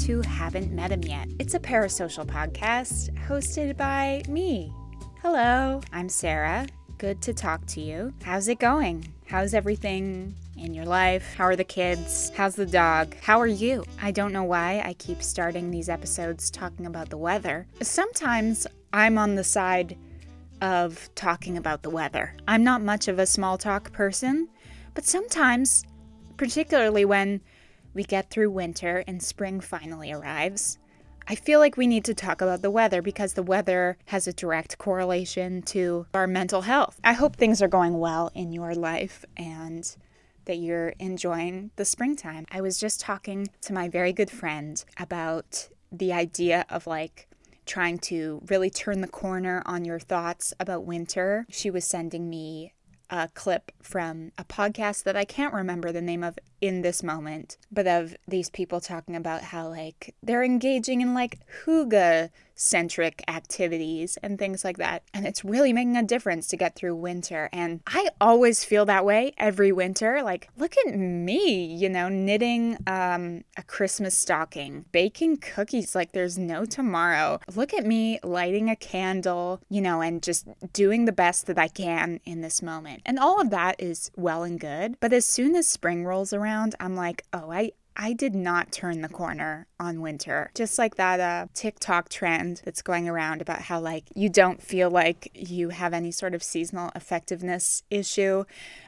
to Haven't Met Him Yet. It's a parasocial podcast hosted by me. Hello, I'm Sarah. Good to talk to you. How's it going? How's everything in your life? How are the kids? How's the dog? How are you? I don't know why I keep starting these episodes talking about the weather. Sometimes I'm on the side of talking about the weather. I'm not much of a small talk person, but sometimes, particularly when we get through winter and spring finally arrives, I feel like we need to talk about the weather because the weather has a direct correlation to our mental health. I hope things are going well in your life and that you're enjoying the springtime. I was just talking to my very good friend about the idea of like trying to really turn the corner on your thoughts about winter. She was sending me a clip from a podcast that I can't remember the name of in this moment, but of these people talking about how like they're engaging in like hygge centric activities and things like that. And it's really making a difference to get through winter. And I always feel that way every winter. Like, look at me, you know, knitting um, a Christmas stocking, baking cookies like there's no tomorrow. Look at me lighting a candle, you know, and just doing the best that I can in this moment. And all of that is well and good. But as soon as spring rolls around, I'm like, oh, I, I did not turn the corner on winter. Just like that uh, TikTok trend that's going around about how, like, you don't feel like you have any sort of seasonal effectiveness issue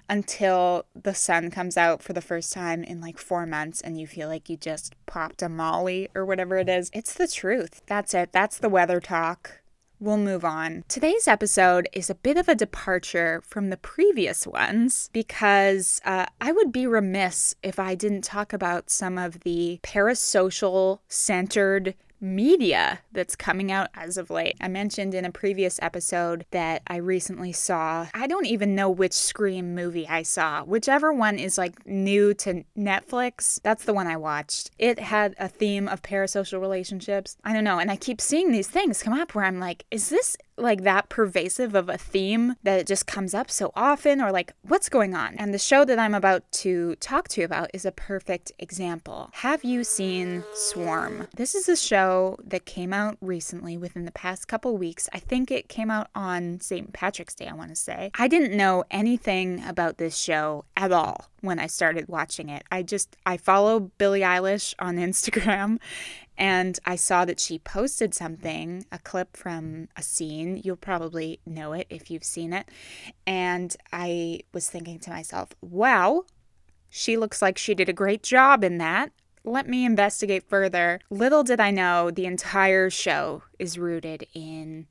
until the sun comes out for the first time in like four months and you feel like you just popped a molly or whatever it is. It's the truth. That's it. That's the weather talk we'll move on. Today's episode is a bit of a departure from the previous ones because uh, I would be remiss if I didn't talk about some of the parasocial centered media that's coming out as of late. I mentioned in a previous episode that I recently saw, I don't even know which Scream movie I saw. Whichever one is like new to Netflix, that's the one I watched. It had a theme of parasocial relationships. I don't know. And I keep seeing these things come up where I'm like, is this like that pervasive of a theme that it just comes up so often or like what's going on? And the show that i'm about to talk to you about is a perfect example. Have you seen swarm? This is a show that came out recently within the past couple weeks. I think it came out on st patrick's day i want to say. I didn't know anything about this show at all when i started watching it. I just i follow billie eilish on instagram and I saw that she posted something, a clip from a scene. You'll probably know it if you've seen it. And I was thinking to myself, wow, she looks like she did a great job in that. Let me investigate further. Little did I know the entire show is rooted in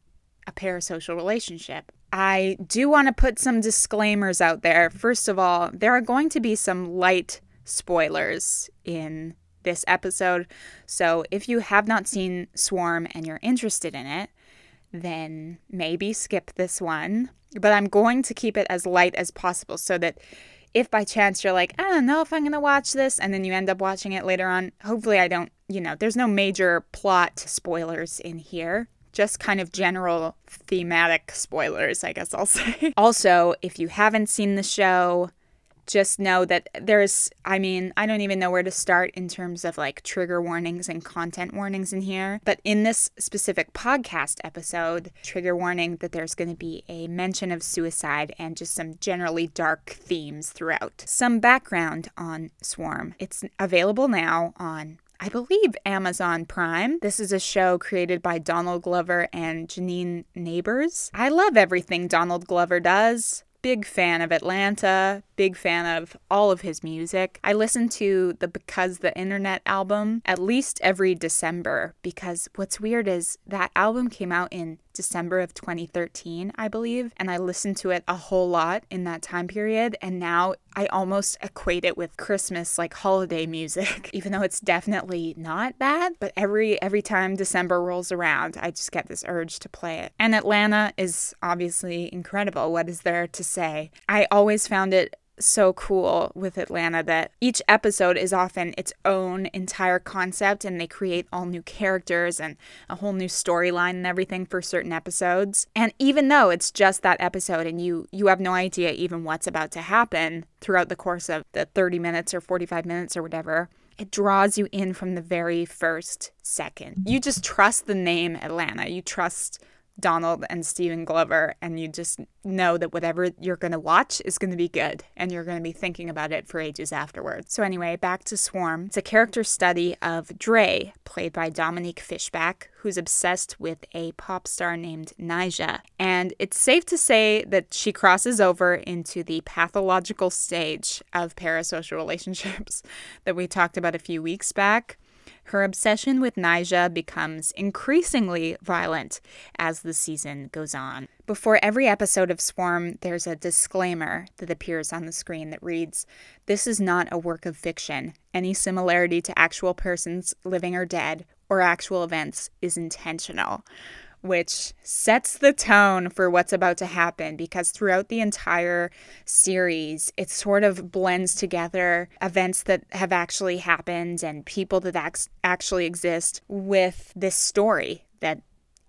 a parasocial relationship. I do want to put some disclaimers out there. First of all, there are going to be some light spoilers in this episode. So if you have not seen Swarm and you're interested in it, then maybe skip this one. But I'm going to keep it as light as possible so that if by chance you're like, I don't know if I'm going to watch this, and then you end up watching it later on, hopefully I don't, you know, there's no major plot spoilers in here. Just kind of general thematic spoilers, I guess I'll say. also, if you haven't seen the show, just know that there's, I mean, I don't even know where to start in terms of like trigger warnings and content warnings in here. But in this specific podcast episode, trigger warning that there's going to be a mention of suicide and just some generally dark themes throughout. Some background on Swarm. It's available now on I believe Amazon Prime. This is a show created by Donald Glover and Janine Nabers. I love everything Donald Glover does big fan of Atlanta, big fan of all of his music. I listen to the Because the Internet album at least every December because what's weird is that album came out in December of 2013, I believe, and I listened to it a whole lot in that time period. And now I almost equate it with Christmas, like holiday music, even though it's definitely not that. But every every time December rolls around, I just get this urge to play it. And Atlanta is obviously incredible. What is there to say? I always found it so cool with Atlanta that each episode is often its own entire concept and they create all new characters and a whole new storyline and everything for certain episodes. And even though it's just that episode and you you have no idea even what's about to happen throughout the course of the 30 minutes or 45 minutes or whatever, it draws you in from the very first second. You just trust the name Atlanta. You trust Donald and Stephen Glover, and you just know that whatever you're going to watch is going to be good, and you're going to be thinking about it for ages afterwards. So, anyway, back to Swarm. It's a character study of Dre, played by Dominique Fishback, who's obsessed with a pop star named Nyjah. And it's safe to say that she crosses over into the pathological stage of parasocial relationships that we talked about a few weeks back. Her obsession with Nyjah becomes increasingly violent as the season goes on. Before every episode of Swarm, there's a disclaimer that appears on the screen that reads This is not a work of fiction. Any similarity to actual persons, living or dead, or actual events is intentional which sets the tone for what's about to happen because throughout the entire series, it sort of blends together events that have actually happened and people that ac- actually exist with this story that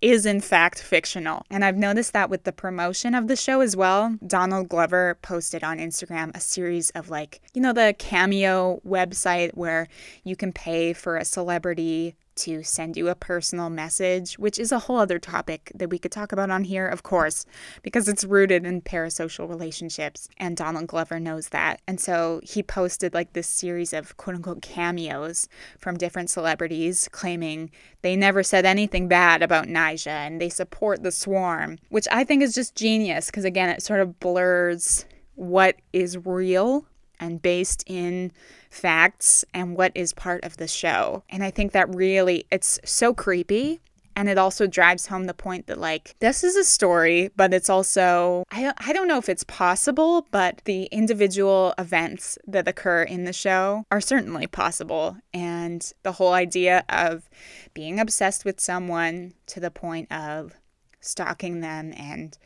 is in fact fictional. And I've noticed that with the promotion of the show as well. Donald Glover posted on Instagram a series of like, you know, the Cameo website where you can pay for a celebrity to send you a personal message, which is a whole other topic that we could talk about on here, of course, because it's rooted in parasocial relationships. And Donald Glover knows that. And so he posted like this series of quote unquote cameos from different celebrities claiming they never said anything bad about Nyjah and they support the swarm, which I think is just genius because, again, it sort of blurs what is real and based in facts and what is part of the show. And I think that really it's so creepy and it also drives home the point that like this is a story but it's also I, I don't know if it's possible but the individual events that occur in the show are certainly possible and the whole idea of being obsessed with someone to the point of stalking them and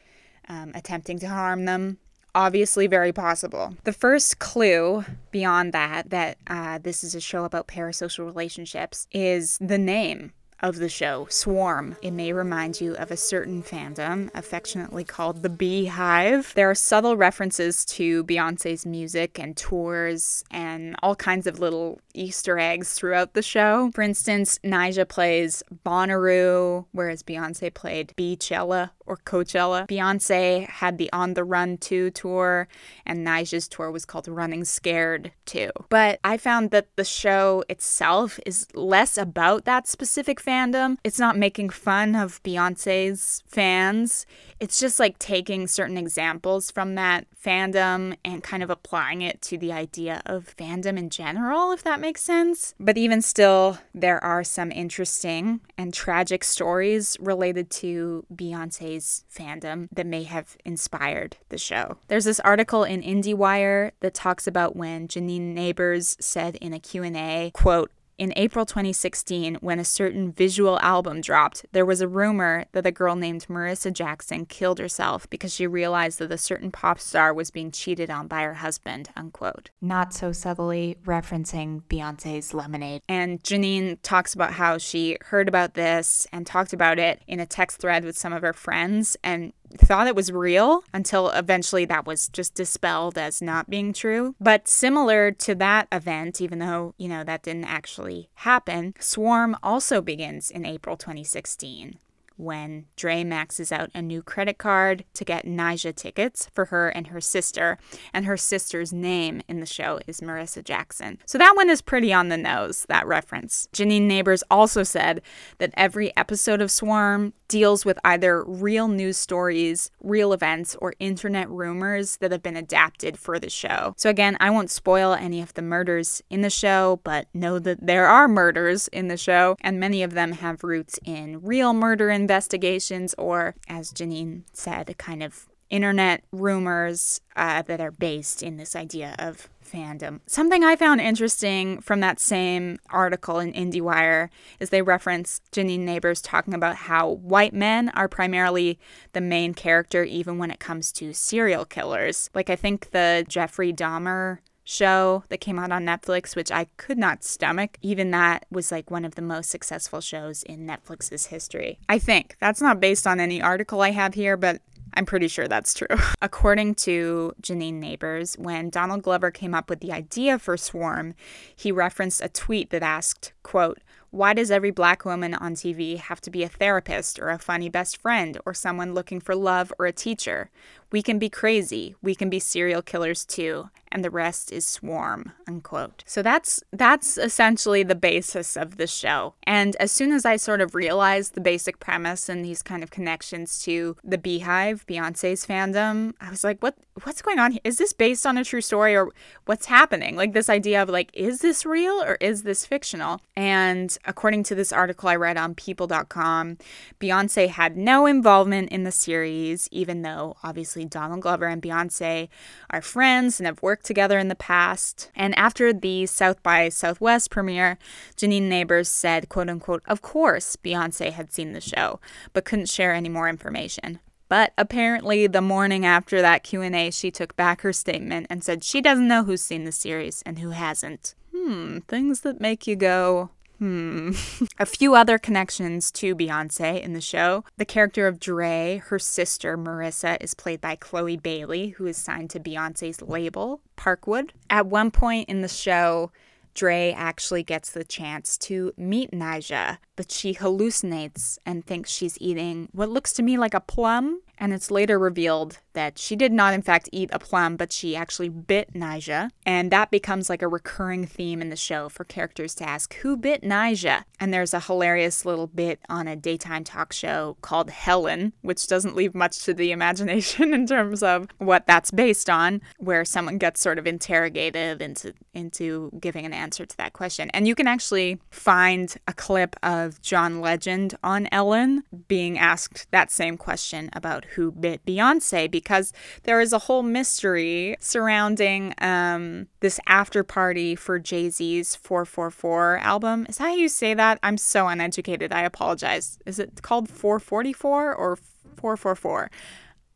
um, attempting to harm them obviously very possible. The first clue beyond that, that uh, this is a show about parasocial relationships, is the name of the show, Swarm. It may remind you of a certain fandom, affectionately called the Beehive. There are subtle references to Beyonce's music and tours and all kinds of little Easter eggs throughout the show. For instance, Nyjah plays Bonnaroo, whereas Beyonce played Beychella or Coachella. Beyonce had the On the Run 2 tour, and Nyjah's tour was called Running Scared 2. But I found that the show itself is less about that specific fandom. It's not making fun of Beyonce's fans. It's just like taking certain examples from that fandom and kind of applying it to the idea of fandom in general, if that makes sense. But even still, there are some interesting and tragic stories related to Beyonce's fandom that may have inspired the show. There's this article in IndieWire that talks about when Janine Nabers said in a Q&A, quote, in April 2016, when a certain visual album dropped, there was a rumor that a girl named Marissa Jackson killed herself because she realized that a certain pop star was being cheated on by her husband, unquote. Not so subtly referencing Beyonce's Lemonade. And Janine talks about how she heard about this and talked about it in a text thread with some of her friends and thought it was real until eventually that was just dispelled as not being true. But similar to that event, even though, you know, that didn't actually happen, Swarm also begins in April 2016 when Dre maxes out a new credit card to get Nyjah tickets for her and her sister, and her sister's name in the show is Marissa Jackson. So that one is pretty on the nose, that reference. Janine Nabers also said that every episode of Swarm deals with either real news stories, real events, or internet rumors that have been adapted for the show. So again, I won't spoil any of the murders in the show, but know that there are murders in the show, and many of them have roots in real murder and investigations, or as Janine said, kind of internet rumors uh, that are based in this idea of fandom. Something I found interesting from that same article in IndieWire is they reference Janine Nabers talking about how white men are primarily the main character, even when it comes to serial killers. Like, I think the Jeffrey Dahmer show that came out on Netflix, which I could not stomach. Even that was like one of the most successful shows in Netflix's history. I think. That's not based on any article I have here, but I'm pretty sure that's true. According to Janine Nabers, when Donald Glover came up with the idea for Swarm, he referenced a tweet that asked, quote, why does every black woman on TV have to be a therapist or a funny best friend or someone looking for love or a teacher? We can be crazy. We can be serial killers too, and the rest is swarm. Unquote. So that's that's essentially the basis of the show. And as soon as I sort of realized the basic premise and these kind of connections to the Beehive, Beyonce's fandom, I was like, what what's going on here? Is this based on a true story or what's happening? Like this idea of like, is this real or is this fictional? And according to this article I read on people.com, Beyonce had no involvement in the series, even though obviously Donald Glover and Beyonce are friends and have worked together in the past. And after the South by Southwest premiere, Janine Nabers said, quote unquote, of course Beyonce had seen the show, but couldn't share any more information. But apparently the morning after that Q&A, she took back her statement and said she doesn't know who's seen the series and who hasn't. Hmm, things that make you go, Hmm. a few other connections to Beyonce in the show. The character of Dre, her sister Marissa, is played by Chloe Bailey, who is signed to Beyonce's label, Parkwood. At one point in the show, Dre actually gets the chance to meet Nyjah, but she hallucinates and thinks she's eating what looks to me like a plum and it's later revealed that she did not, in fact, eat a plum, but she actually bit Nyjah. And that becomes like a recurring theme in the show for characters to ask, Who bit Nyjah? And there's a hilarious little bit on a daytime talk show called Helen, which doesn't leave much to the imagination in terms of what that's based on, where someone gets sort of interrogated into, into giving an answer to that question. And you can actually find a clip of John Legend on Ellen being asked that same question about who bit Beyonce because there is a whole mystery surrounding um, this after party for Jay Z's 444 album. Is that how you say that? I'm so uneducated. I apologize. Is it called 444 or 444?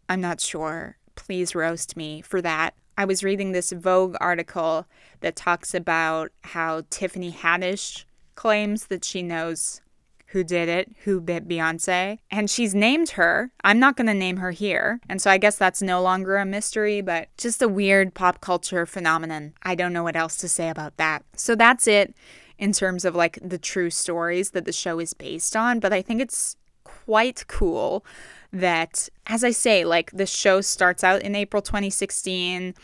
I'm not sure. Please roast me for that. I was reading this Vogue article that talks about how Tiffany Haddish claims that she knows who did it, who bit Beyonce. And she's named her. I'm not going to name her here. And so I guess that's no longer a mystery, but just a weird pop culture phenomenon. I don't know what else to say about that. So that's it in terms of like the true stories that the show is based on. But I think it's quite cool that, as I say, like the show starts out in April 2016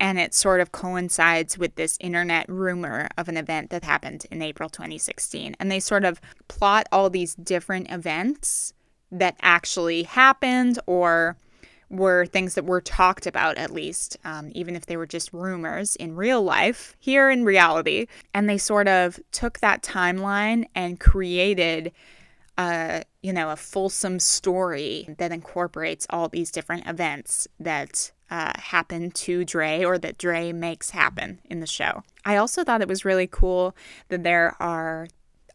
and it sort of coincides with this internet rumor of an event that happened in April 2016. And they sort of plot all these different events that actually happened or were things that were talked about, at least, um, even if they were just rumors in real life, here in reality. And they sort of took that timeline and created. a you know, a fulsome story that incorporates all these different events that uh, happen to Dre or that Dre makes happen in the show. I also thought it was really cool that there are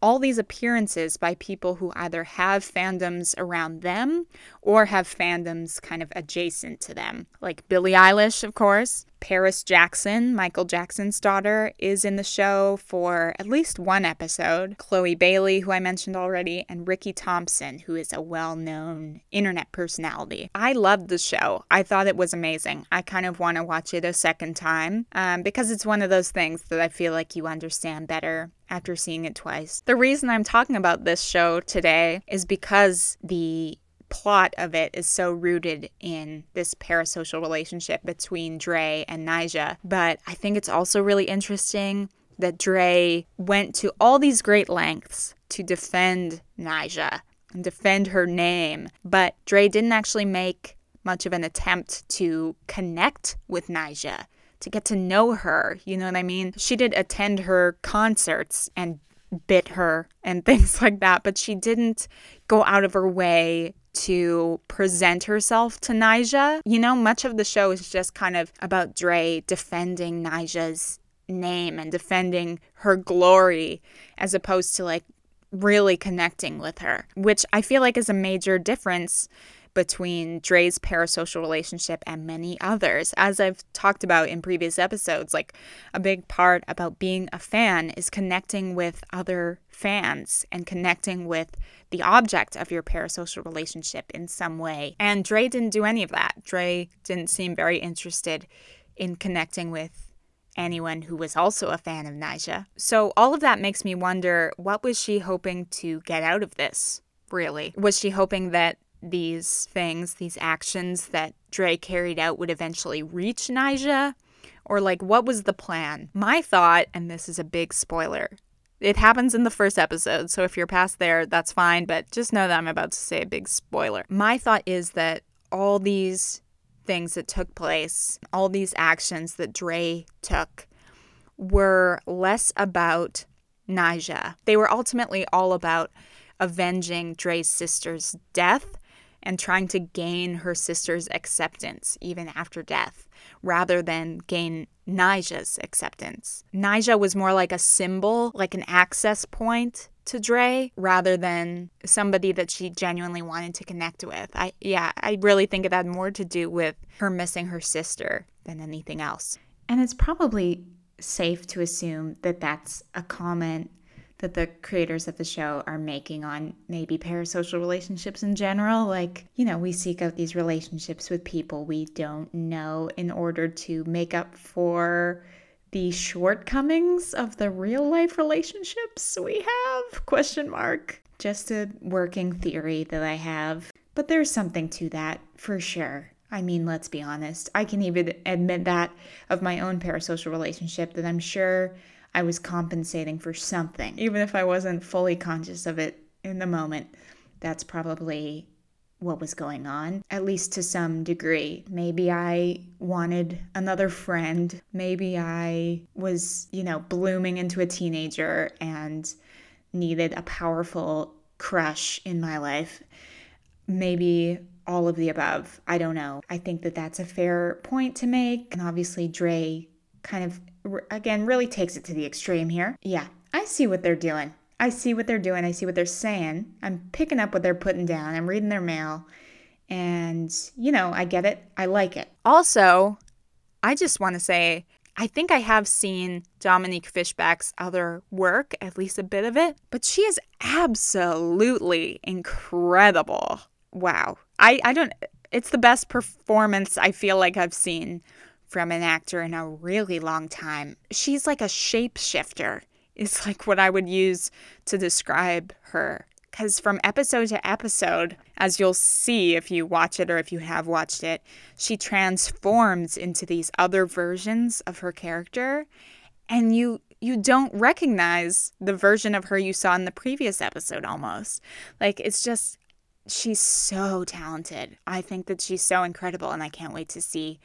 all these appearances by people who either have fandoms around them or have fandoms kind of adjacent to them. Like Billie Eilish, of course. Paris Jackson, Michael Jackson's daughter, is in the show for at least one episode. Chloe Bailey, who I mentioned already, and Ricky Thompson, who is a well known internet personality. I loved the show. I thought it was amazing. I kind of want to watch it a second time um, because it's one of those things that I feel like you understand better after seeing it twice. The reason I'm talking about this show today is because the plot of it is so rooted in this parasocial relationship between Dre and Nyjah. But I think it's also really interesting that Dre went to all these great lengths to defend Nyjah and defend her name. But Dre didn't actually make much of an attempt to connect with Nyjah, to get to know her. You know what I mean? She did attend her concerts and bit her and things like that, but she didn't go out of her way to present herself to Nyjah. You know, much of the show is just kind of about Dre defending Nyjah's name and defending her glory as opposed to like really connecting with her, which I feel like is a major difference between Dre's parasocial relationship and many others. As I've talked about in previous episodes, like a big part about being a fan is connecting with other fans and connecting with the object of your parasocial relationship in some way. And Dre didn't do any of that. Dre didn't seem very interested in connecting with anyone who was also a fan of Nyjah. So all of that makes me wonder what was she hoping to get out of this? Really? Was she hoping that these things, these actions that Dre carried out would eventually reach Nyjah? Or like what was the plan? My thought, and this is a big spoiler, it happens in the first episode, so if you're past there, that's fine, but just know that I'm about to say a big spoiler. My thought is that all these things that took place, all these actions that Dre took, were less about Nyjah. They were ultimately all about avenging Dre's sister's death and trying to gain her sister's acceptance even after death, rather than gain Nyjah's acceptance. Nyjah was more like a symbol, like an access point to Dre rather than somebody that she genuinely wanted to connect with. I yeah, I really think it had more to do with her missing her sister than anything else. And it's probably safe to assume that that's a comment that the creators of the show are making on maybe parasocial relationships in general. Like, you know, we seek out these relationships with people we don't know in order to make up for the shortcomings of the real life relationships we have? Question mark. Just a working theory that I have. But there's something to that for sure. I mean, let's be honest. I can even admit that of my own parasocial relationship that I'm sure I was compensating for something. Even if I wasn't fully conscious of it in the moment, that's probably what was going on, at least to some degree. Maybe I wanted another friend. Maybe I was, you know, blooming into a teenager and needed a powerful crush in my life. Maybe all of the above. I don't know. I think that that's a fair point to make. And obviously, Dre kind of, again, really takes it to the extreme here. Yeah, I see what they're doing. I see what they're doing. I see what they're saying. I'm picking up what they're putting down. I'm reading their mail. And, you know, I get it. I like it. Also, I just want to say I think I have seen Dominique Fishback's other work, at least a bit of it, but she is absolutely incredible. Wow. I, I don't, it's the best performance I feel like I've seen from an actor in a really long time. She's like a shapeshifter is like what I would use to describe her. Because from episode to episode, as you'll see if you watch it or if you have watched it, she transforms into these other versions of her character. And you you don't recognize the version of her you saw in the previous episode almost. Like it's just she's so talented. I think that she's so incredible and I can't wait to see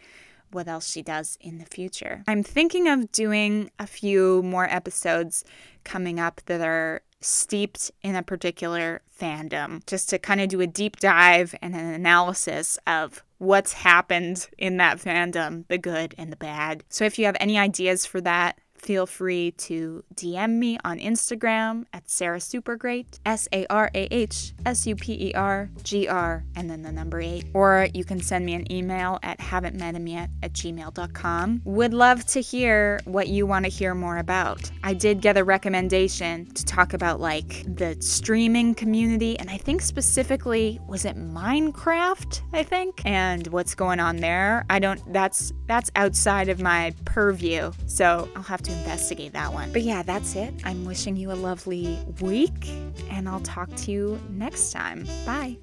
what else she does in the future. I'm thinking of doing a few more episodes coming up that are steeped in a particular fandom, just to kind of do a deep dive and an analysis of what's happened in that fandom, the good and the bad. So if you have any ideas for that, feel free to DM me on Instagram at Sarah Supergreat, S A R A H S U P E R G R, and then the number eight. Or you can send me an email at haven'tmetemyet at gmail.com. Would love to hear what you want to hear more about. I did get a recommendation to talk about like the streaming community, and I think specifically, was it Minecraft? I think, and what's going on there. I don't, that's, that's outside of my purview. So I'll have to to investigate that one. But yeah, that's it. I'm wishing you a lovely week, and I'll talk to you next time. Bye.